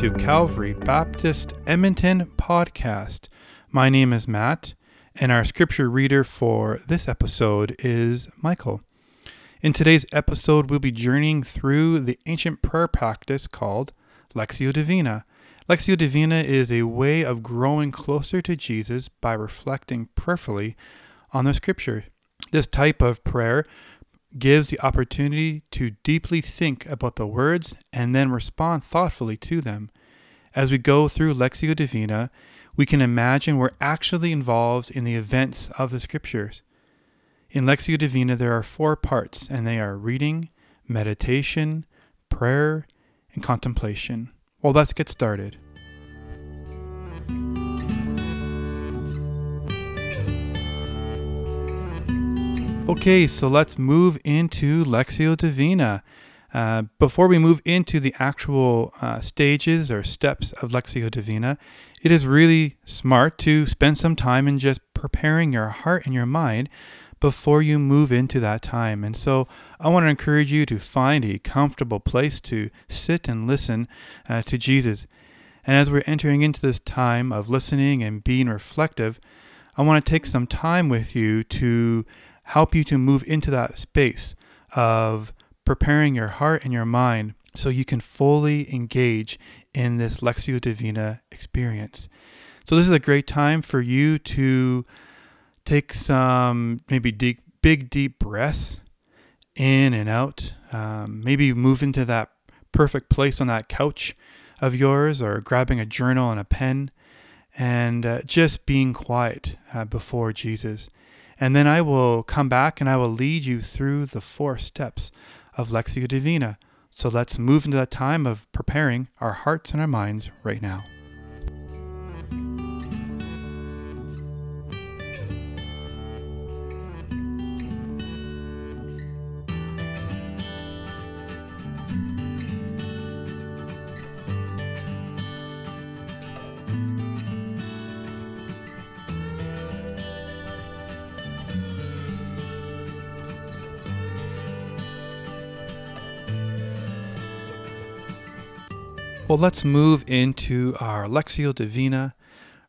to Calvary Baptist Edmonton podcast. My name is Matt, and our scripture reader for this episode is Michael. In today's episode, we'll be journeying through the ancient prayer practice called Lectio Divina. Lectio Divina is a way of growing closer to Jesus by reflecting prayerfully on the scripture. This type of prayer gives the opportunity to deeply think about the words and then respond thoughtfully to them. As we go through Lectio Divina, we can imagine we're actually involved in the events of the scriptures. In Lectio Divina, there are four parts, and they are reading, meditation, prayer, and contemplation. Well, let's get started. Okay, so let's move into Lectio Divina. Uh, before we move into the actual uh, stages or steps of Lectio Divina, it is really smart to spend some time in just preparing your heart and your mind before you move into that time. And so I want to encourage you to find a comfortable place to sit and listen uh, to Jesus. And as we're entering into this time of listening and being reflective, I want to take some time with you to help you to move into that space of preparing your heart and your mind so you can fully engage in this Lectio Divina experience. So, this is a great time for you to take some maybe deep, big, deep breaths in and out. Um, maybe move into that perfect place on that couch of yours or grabbing a journal and a pen and uh, just being quiet uh, before Jesus. And then I will come back and I will lead you through the four steps of Lectio Divina. So let's move into that time of preparing our hearts and our minds right now. Well, let's move into our Lectio Divina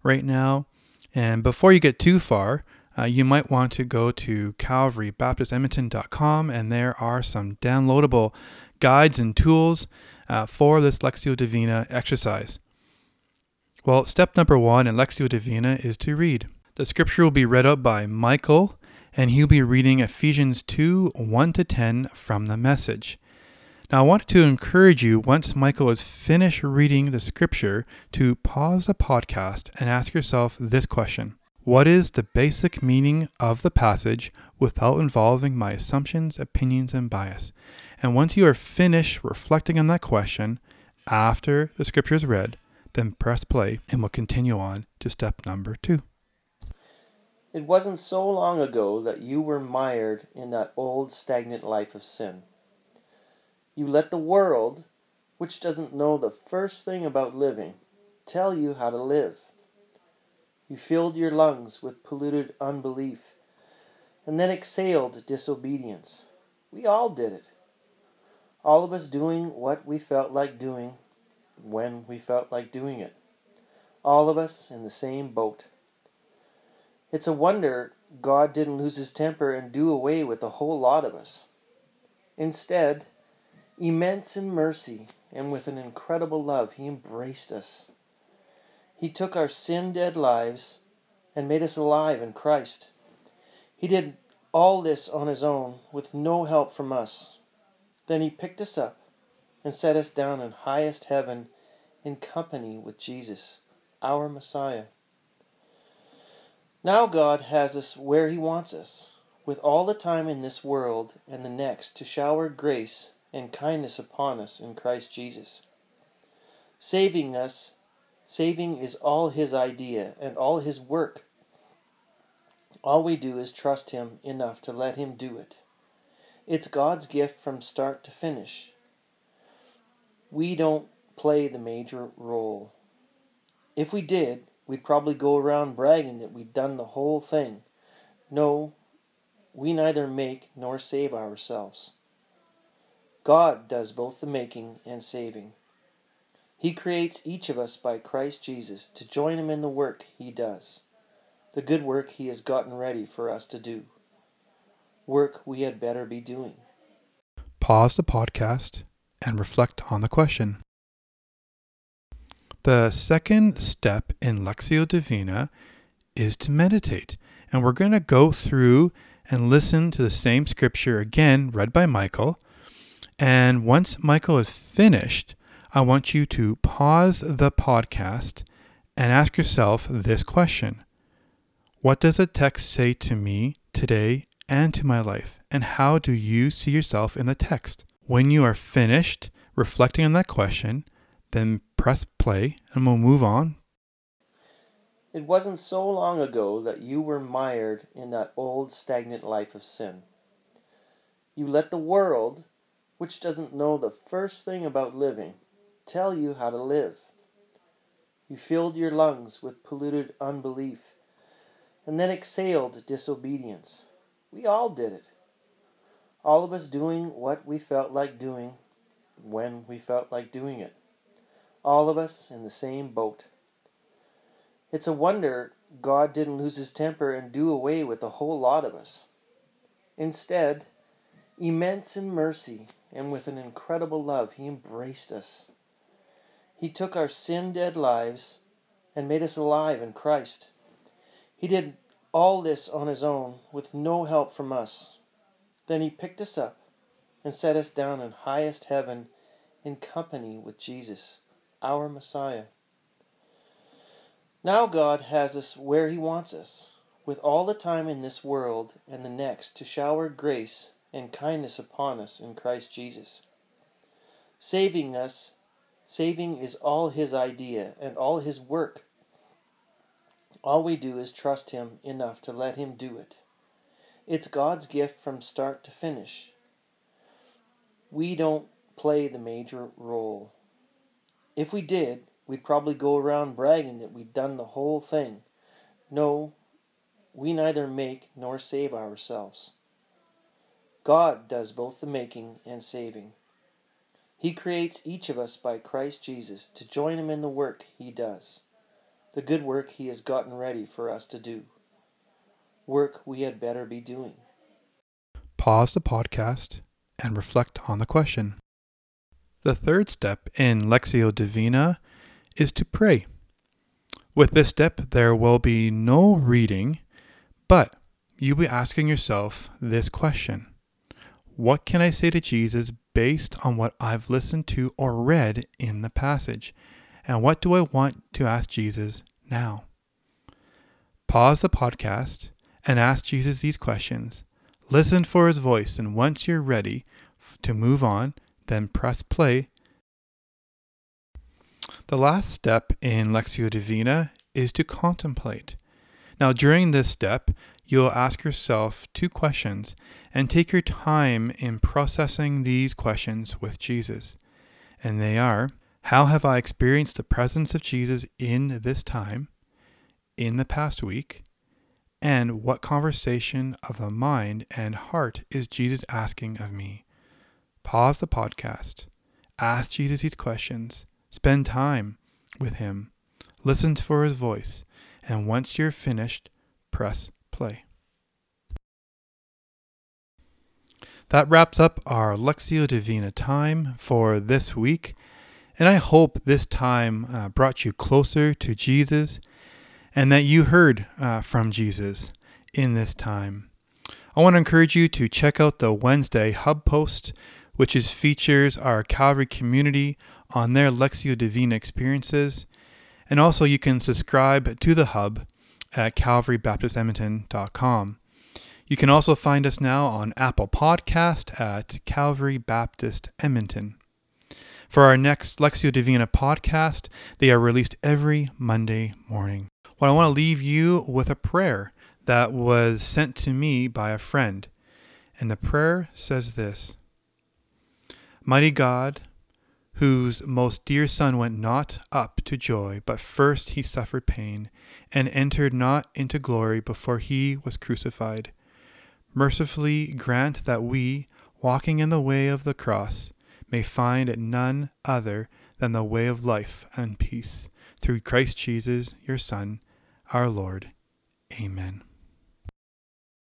right now. And before you get too far, uh, you might want to go to calvarybaptistedmonton.com and there are some downloadable guides and tools uh, for this Lectio Divina exercise. Well, step number one in Lectio Divina is to read. The scripture will be read out by Michael, and he'll be reading Ephesians 2 1 to 10 from the message. Now, I wanted to encourage you, once Michael has finished reading the scripture, to pause the podcast and ask yourself this question What is the basic meaning of the passage without involving my assumptions, opinions, and bias? And once you are finished reflecting on that question, after the scripture is read, then press play and we'll continue on to step number two. It wasn't so long ago that you were mired in that old stagnant life of sin. You let the world, which doesn't know the first thing about living, tell you how to live. You filled your lungs with polluted unbelief and then exhaled disobedience. We all did it. All of us doing what we felt like doing when we felt like doing it. All of us in the same boat. It's a wonder God didn't lose his temper and do away with a whole lot of us. Instead, Immense in mercy and with an incredible love, He embraced us. He took our sin dead lives and made us alive in Christ. He did all this on His own with no help from us. Then He picked us up and set us down in highest heaven in company with Jesus, our Messiah. Now God has us where He wants us, with all the time in this world and the next to shower grace and kindness upon us in Christ Jesus. Saving us, saving is all His idea and all His work. All we do is trust Him enough to let Him do it. It's God's gift from start to finish. We don't play the major role. If we did, we'd probably go around bragging that we'd done the whole thing. No, we neither make nor save ourselves. God does both the making and saving. He creates each of us by Christ Jesus to join him in the work he does, the good work he has gotten ready for us to do, work we had better be doing. Pause the podcast and reflect on the question. The second step in Lectio Divina is to meditate. And we're going to go through and listen to the same scripture again, read by Michael. And once Michael is finished, I want you to pause the podcast and ask yourself this question What does the text say to me today and to my life? And how do you see yourself in the text? When you are finished reflecting on that question, then press play and we'll move on. It wasn't so long ago that you were mired in that old stagnant life of sin. You let the world, which doesn't know the first thing about living, tell you how to live. You filled your lungs with polluted unbelief and then exhaled disobedience. We all did it. All of us doing what we felt like doing when we felt like doing it all of us in the same boat. It's a wonder God didn't lose his temper and do away with a whole lot of us. Instead, immense in mercy and with an incredible love, he embraced us. He took our sin dead lives and made us alive in Christ. He did all this on his own with no help from us. Then he picked us up and set us down in highest heaven in company with Jesus our Messiah. Now God has us where He wants us, with all the time in this world and the next to shower grace and kindness upon us in Christ Jesus. Saving us, saving is all His idea and all His work. All we do is trust Him enough to let Him do it. It's God's gift from start to finish. We don't play the major role. If we did, we'd probably go around bragging that we'd done the whole thing. No, we neither make nor save ourselves. God does both the making and saving. He creates each of us by Christ Jesus to join him in the work he does, the good work he has gotten ready for us to do, work we had better be doing. Pause the podcast and reflect on the question. The third step in Lectio Divina is to pray. With this step, there will be no reading, but you'll be asking yourself this question What can I say to Jesus based on what I've listened to or read in the passage? And what do I want to ask Jesus now? Pause the podcast and ask Jesus these questions. Listen for his voice, and once you're ready to move on, then press play. The last step in Lectio Divina is to contemplate. Now, during this step, you'll ask yourself two questions and take your time in processing these questions with Jesus. And they are How have I experienced the presence of Jesus in this time, in the past week? And what conversation of the mind and heart is Jesus asking of me? Pause the podcast, ask Jesus these questions, spend time with Him, listen for His voice, and once you're finished, press play. That wraps up our Lectio Divina time for this week, and I hope this time uh, brought you closer to Jesus and that you heard uh, from Jesus in this time. I want to encourage you to check out the Wednesday Hub post which is features our Calvary community on their Lectio Divina experiences. And also, you can subscribe to the hub at calvarybaptistedmonton.com. You can also find us now on Apple Podcast at Calvary Baptist Edmonton. For our next Lectio Divina podcast, they are released every Monday morning. Well, I want to leave you with a prayer that was sent to me by a friend. And the prayer says this Mighty God, whose most dear Son went not up to joy, but first he suffered pain, and entered not into glory before he was crucified, mercifully grant that we, walking in the way of the cross, may find it none other than the way of life and peace. Through Christ Jesus, your Son, our Lord. Amen.